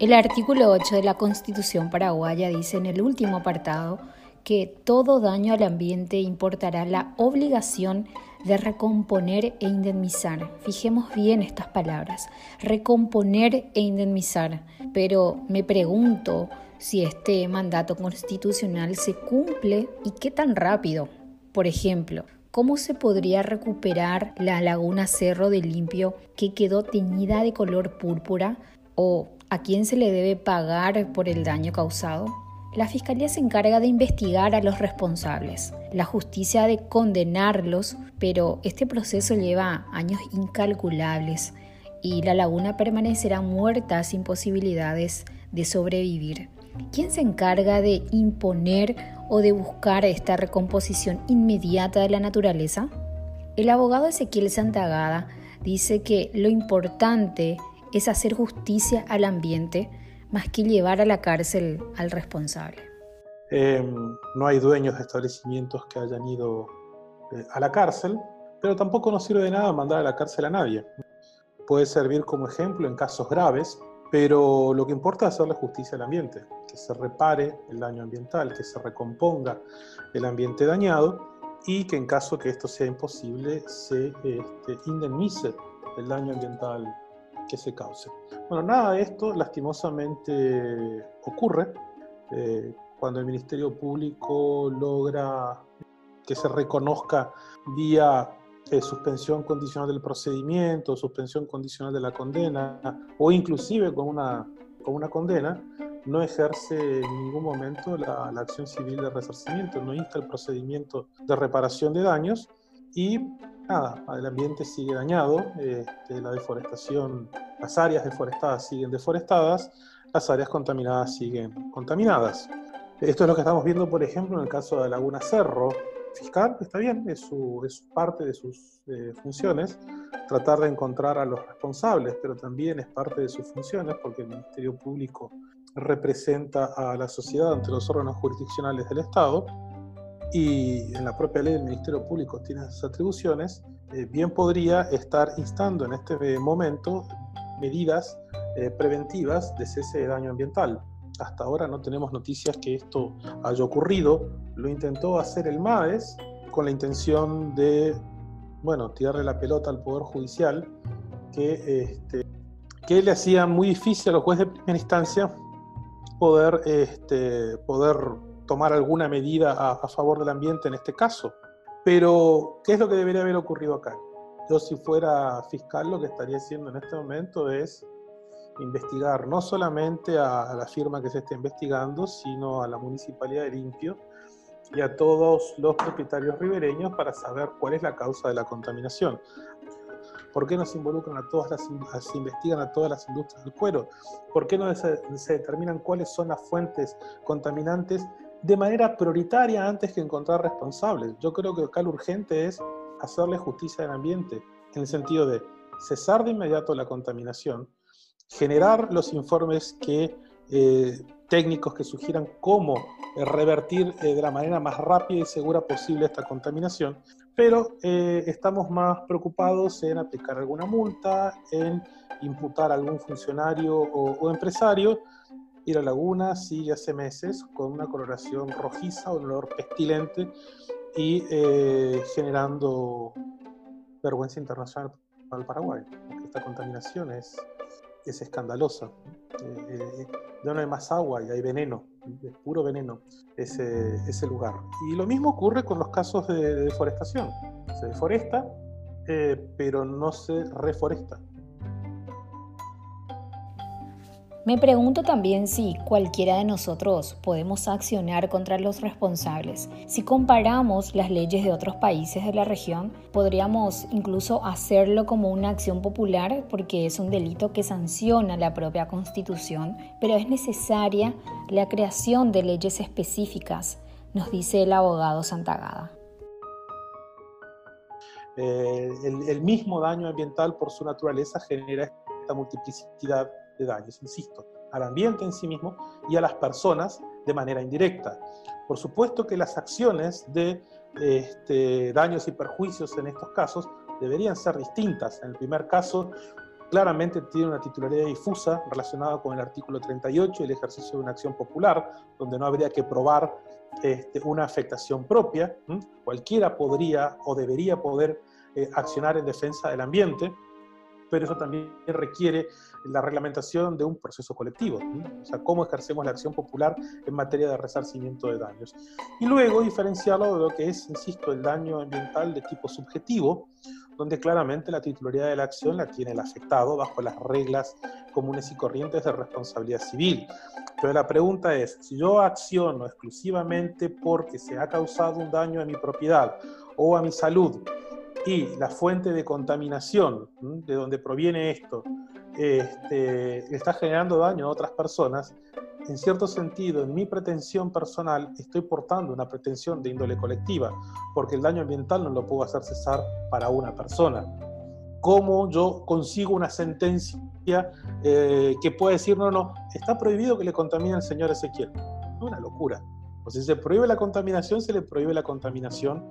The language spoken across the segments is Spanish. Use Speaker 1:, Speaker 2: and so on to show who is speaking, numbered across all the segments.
Speaker 1: El artículo 8 de la Constitución paraguaya dice en el último apartado que todo daño al ambiente importará la obligación de recomponer e indemnizar. Fijemos bien estas palabras, recomponer e indemnizar. Pero me pregunto si este mandato constitucional se cumple y qué tan rápido. Por ejemplo, ¿cómo se podría recuperar la laguna Cerro de Limpio que quedó teñida de color púrpura? ¿O a quién se le debe pagar por el daño causado? La Fiscalía se encarga de investigar a los responsables, la justicia de condenarlos, pero este proceso lleva años incalculables y la laguna permanecerá muerta sin posibilidades de sobrevivir. ¿Quién se encarga de imponer o de buscar esta recomposición inmediata de la naturaleza? El abogado Ezequiel Santagada dice que lo importante es hacer justicia al ambiente más que llevar a la cárcel al responsable.
Speaker 2: Em, no hay dueños de establecimientos que hayan ido eh, a la cárcel, pero tampoco nos sirve de nada mandar a la cárcel a nadie. Puede servir como ejemplo en casos graves, pero lo que importa es hacerle justicia al ambiente, que se repare el daño ambiental, que se recomponga el ambiente dañado y que en caso que esto sea imposible se este, indemnice el daño ambiental que se cause. Bueno, nada de esto lastimosamente ocurre eh, cuando el Ministerio Público logra que se reconozca vía eh, suspensión condicional del procedimiento, suspensión condicional de la condena o inclusive con una, con una condena, no ejerce en ningún momento la, la acción civil de resarcimiento, no insta el procedimiento de reparación de daños y nada, el ambiente sigue dañado, este, la deforestación, las áreas deforestadas siguen deforestadas, las áreas contaminadas siguen contaminadas. Esto es lo que estamos viendo, por ejemplo, en el caso de la Laguna Cerro. Fiscal, está bien, es, su, es parte de sus eh, funciones tratar de encontrar a los responsables, pero también es parte de sus funciones porque el Ministerio Público representa a la sociedad ante los órganos jurisdiccionales del Estado y en la propia ley del Ministerio Público tiene esas atribuciones, eh, bien podría estar instando en este momento medidas eh, preventivas de cese de daño ambiental. Hasta ahora no tenemos noticias que esto haya ocurrido. Lo intentó hacer el MAES con la intención de, bueno, tirarle la pelota al Poder Judicial, que, este, que le hacía muy difícil a los jueces de primera instancia poder, este, poder tomar alguna medida a, favor del ambiente en este caso. Pero, ¿qué es lo que debería haber ocurrido acá? Yo si fuera fiscal lo que estaría haciendo en este momento es investigar no solamente a, la firma que se está investigando, sino a la Municipalidad de Limpio y a todos los propietarios ribereños para saber cuál es la causa de la contaminación. ¿Por qué no se involucran a todas las, se investigan a todas las industrias del cuero? ¿Por qué no se, se determinan cuáles son las fuentes contaminantes de manera prioritaria antes que encontrar responsables. Yo creo que acá lo urgente es hacerle justicia al ambiente, en el sentido de cesar de inmediato la contaminación, generar los informes que, eh, técnicos que sugieran cómo eh, revertir eh, de la manera más rápida y segura posible esta contaminación, pero estamos más preocupados en aplicar alguna multa, en imputar a algún funcionario o, o empresario, la laguna sigue hace meses con una coloración rojiza, un olor pestilente y eh, generando vergüenza internacional para Paraguay, esta contaminación es, es escandalosa. Eh, eh, ya no hay más agua y hay veneno, puro veneno ese, ese lugar. Y lo mismo ocurre con los casos de deforestación. Se deforesta, pero no se reforesta.
Speaker 1: Me pregunto también si cualquiera de nosotros podemos accionar contra los responsables. Si comparamos las leyes de otros países de la región, podríamos incluso hacerlo como una acción popular porque es un delito que sanciona la propia constitución, pero es necesaria la creación de leyes específicas, nos dice el abogado Santagada.
Speaker 2: Eh, el, el mismo daño ambiental por su naturaleza genera esta multiplicidad de daños, insisto, al ambiente en sí mismo y a las personas de manera indirecta. Por supuesto que las acciones de este, daños y perjuicios en estos casos deberían ser distintas. En el primer caso, claramente tiene una titularidad difusa relacionada con el artículo 38 y el ejercicio de una acción popular, donde no habría que probar este, una afectación propia. Cualquiera podría o debería poder eh, accionar en defensa del ambiente, pero eso también requiere la reglamentación de un proceso colectivo, o sea, cómo ejercemos la acción popular en materia de resarcimiento de daños. Y luego diferenciarlo de lo que es, insisto, el daño ambiental de tipo subjetivo, donde claramente la titularidad de la acción la tiene el afectado bajo las reglas comunes y corrientes de responsabilidad civil. Pero la pregunta es, si yo acciono exclusivamente porque se ha causado un daño a mi propiedad o a mi salud, y la fuente de contaminación de donde proviene esto este, está generando daño a otras personas, en cierto sentido, en mi pretensión personal, estoy portando una pretensión de índole colectiva, porque el daño ambiental no lo puedo hacer cesar para una persona. ¿Cómo yo consigo una sentencia eh, que pueda decir, no, no, está prohibido que le contamine al señor Ezequiel? Una locura. Sea, si se prohíbe la contaminación, se le prohíbe la contaminación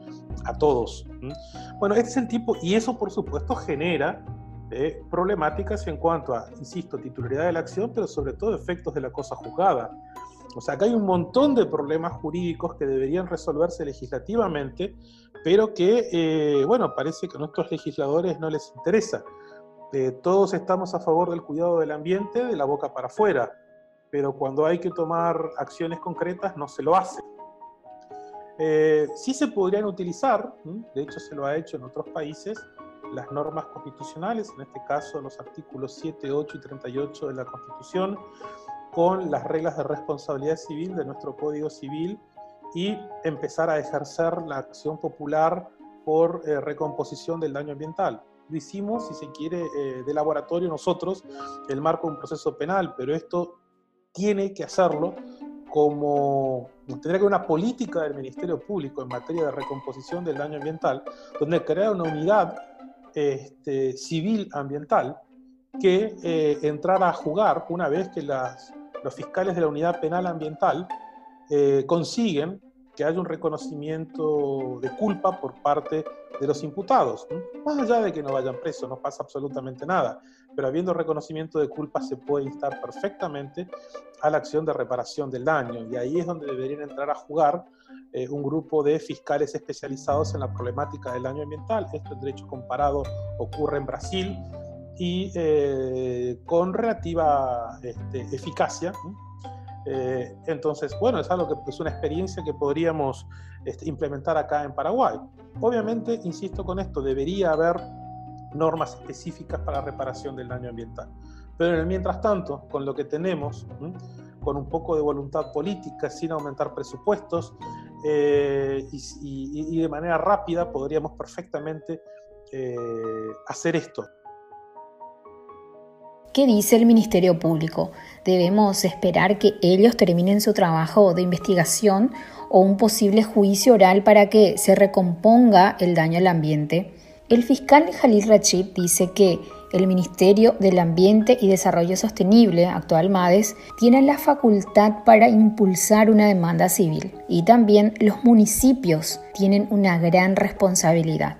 Speaker 2: a todos. Bueno, este es el tipo, y eso por supuesto genera eh, problemáticas en cuanto a, insisto, titularidad de la acción, pero sobre todo efectos de la cosa juzgada. O sea, acá hay un montón de problemas jurídicos que deberían resolverse legislativamente, pero que, eh, bueno, parece que a nuestros legisladores no les interesa. Eh, todos estamos a favor del cuidado del ambiente de la boca para afuera, pero cuando hay que tomar acciones concretas no se lo hace. Eh, sí se podrían utilizar, de hecho se lo ha hecho en otros países, las normas constitucionales, en este caso los artículos 7, 8 y 38 de la Constitución, con las reglas de responsabilidad civil de nuestro Código Civil y empezar a ejercer la acción popular por eh, recomposición del daño ambiental. Lo hicimos, si se quiere, eh, de laboratorio nosotros, el marco de un proceso penal, pero esto tiene que hacerlo como tendría que una política del Ministerio Público en materia de recomposición del daño ambiental, donde crea una unidad este, civil ambiental que eh, entrara a jugar una vez que las, los fiscales de la unidad penal ambiental eh, consiguen que haya un reconocimiento de culpa por parte de los imputados. Más allá de que no vayan presos, no pasa absolutamente nada, pero habiendo reconocimiento de culpa se puede instar perfectamente a la acción de reparación del daño y ahí es donde deberían entrar a jugar eh, un grupo de fiscales especializados en la problemática del daño ambiental. Esto en derecho comparado ocurre en Brasil y eh, con relativa este, eficacia. Eh, entonces, bueno, es algo que es una experiencia que podríamos este, implementar acá en Paraguay. Obviamente, insisto con esto, debería haber normas específicas para reparación del daño ambiental. Pero mientras tanto, con lo que tenemos, con un poco de voluntad política, sin aumentar presupuestos eh, y, de manera rápida, podríamos perfectamente eh, hacer esto.
Speaker 1: ¿Qué dice el Ministerio Público? ¿Debemos esperar que ellos terminen su trabajo de investigación o un posible juicio oral para que se recomponga el daño al ambiente? El fiscal Jalil Rachid dice que el Ministerio del Ambiente y Desarrollo Sostenible, actual MADES, tiene la facultad para impulsar una demanda civil y también los municipios tienen una gran responsabilidad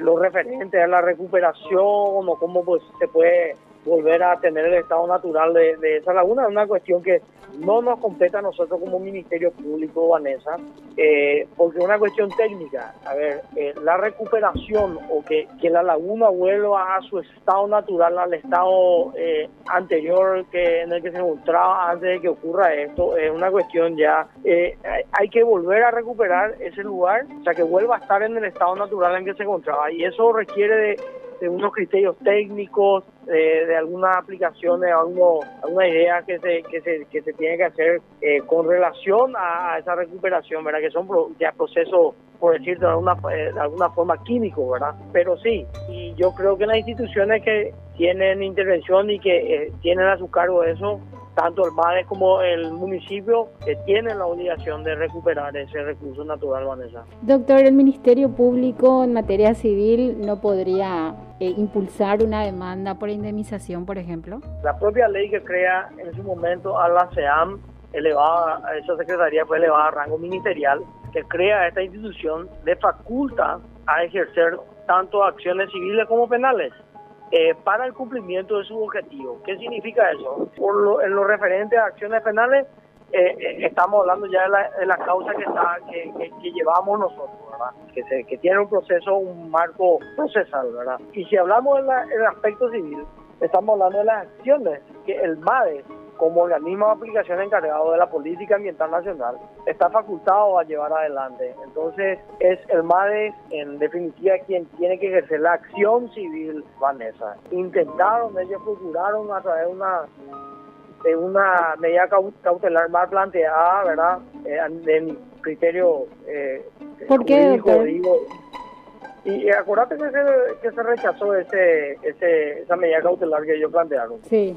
Speaker 3: lo referente a la recuperación o cómo pues, se puede volver a tener el estado natural de, de esa laguna. Es una cuestión que no nos compete a nosotros como Ministerio Público, Vanessa, eh, porque es una cuestión técnica. A ver, eh, la recuperación o que, que, la laguna vuelva a su estado natural, al estado eh, anterior que en el que se encontraba antes de que ocurra esto, es una cuestión ya. hay que volver a recuperar ese lugar, o sea, que vuelva a estar en el estado natural en que se encontraba. Y eso requiere de de unos criterios técnicos, de, algunas aplicaciones, alguno, alguna idea que se, que se, que se tiene que hacer eh, con relación a, esa recuperación, ¿verdad? Que son ya procesos, por decirlo de alguna, eh, de alguna forma, químicos, ¿verdad? Pero sí, y yo creo que las instituciones que tienen intervención y que eh, tienen a su cargo eso, tanto el MADE como el municipio que tienen la obligación de recuperar ese recurso natural, Vanessa.
Speaker 1: Doctor, el Ministerio Público en materia civil no podría eh, impulsar una demanda por indemnización, por ejemplo.
Speaker 3: La propia ley que crea en su momento a la SEAM, elevada, esa secretaría fue elevada a rango ministerial, que crea esta institución de faculta a ejercer tanto acciones civiles como penales. Eh, para el cumplimiento de su objetivo. ¿Qué significa eso? Por en lo referente a acciones penales, eh, eh, estamos hablando ya de la, causa que, está, que, llevamos nosotros, ¿verdad? Que, se, que tiene un proceso, un marco procesal, ¿verdad? Y si hablamos del aspecto civil, estamos hablando de las acciones que el MADE como organismo de aplicación encargado de la política ambiental nacional, está facultado a llevar adelante. Entonces, es el MADES, en definitiva, quien tiene que ejercer la acción civil, Vanessa. Intentaron, ellos procuraron a través de una de una medida cautelar mal planteada, ¿verdad? Eh, de mi criterio
Speaker 1: eh, ¿Por qué,
Speaker 3: digo, y, acuérdate que se, que se rechazó ese, ese, esa medida cautelar que ellos plantearon.
Speaker 1: Sí.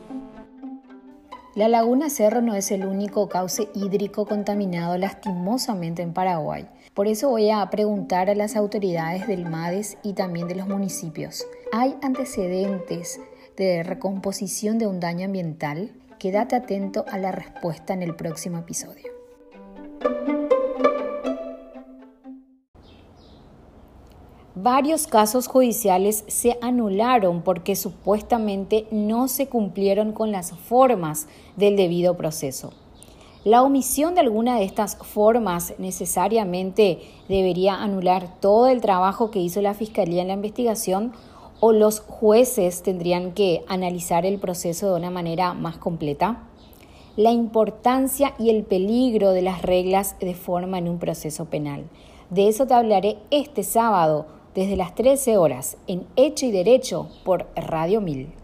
Speaker 1: La laguna Cerro no es el único cauce hídrico contaminado lastimosamente en Paraguay. Por eso voy a preguntar a las autoridades del MADES y también de los municipios. ¿Hay antecedentes de recomposición de un daño ambiental? Quédate atento a la respuesta en el próximo episodio. Varios casos judiciales se anularon porque supuestamente no se cumplieron con las formas del debido proceso. La omisión de alguna de estas formas necesariamente debería anular todo el trabajo que hizo la Fiscalía en la investigación o los jueces tendrían que analizar el proceso de una manera más completa. La importancia y el peligro de las reglas de forma en un proceso penal. De eso te hablaré este sábado desde las 13 horas en Hecho y Derecho por Radio 1000.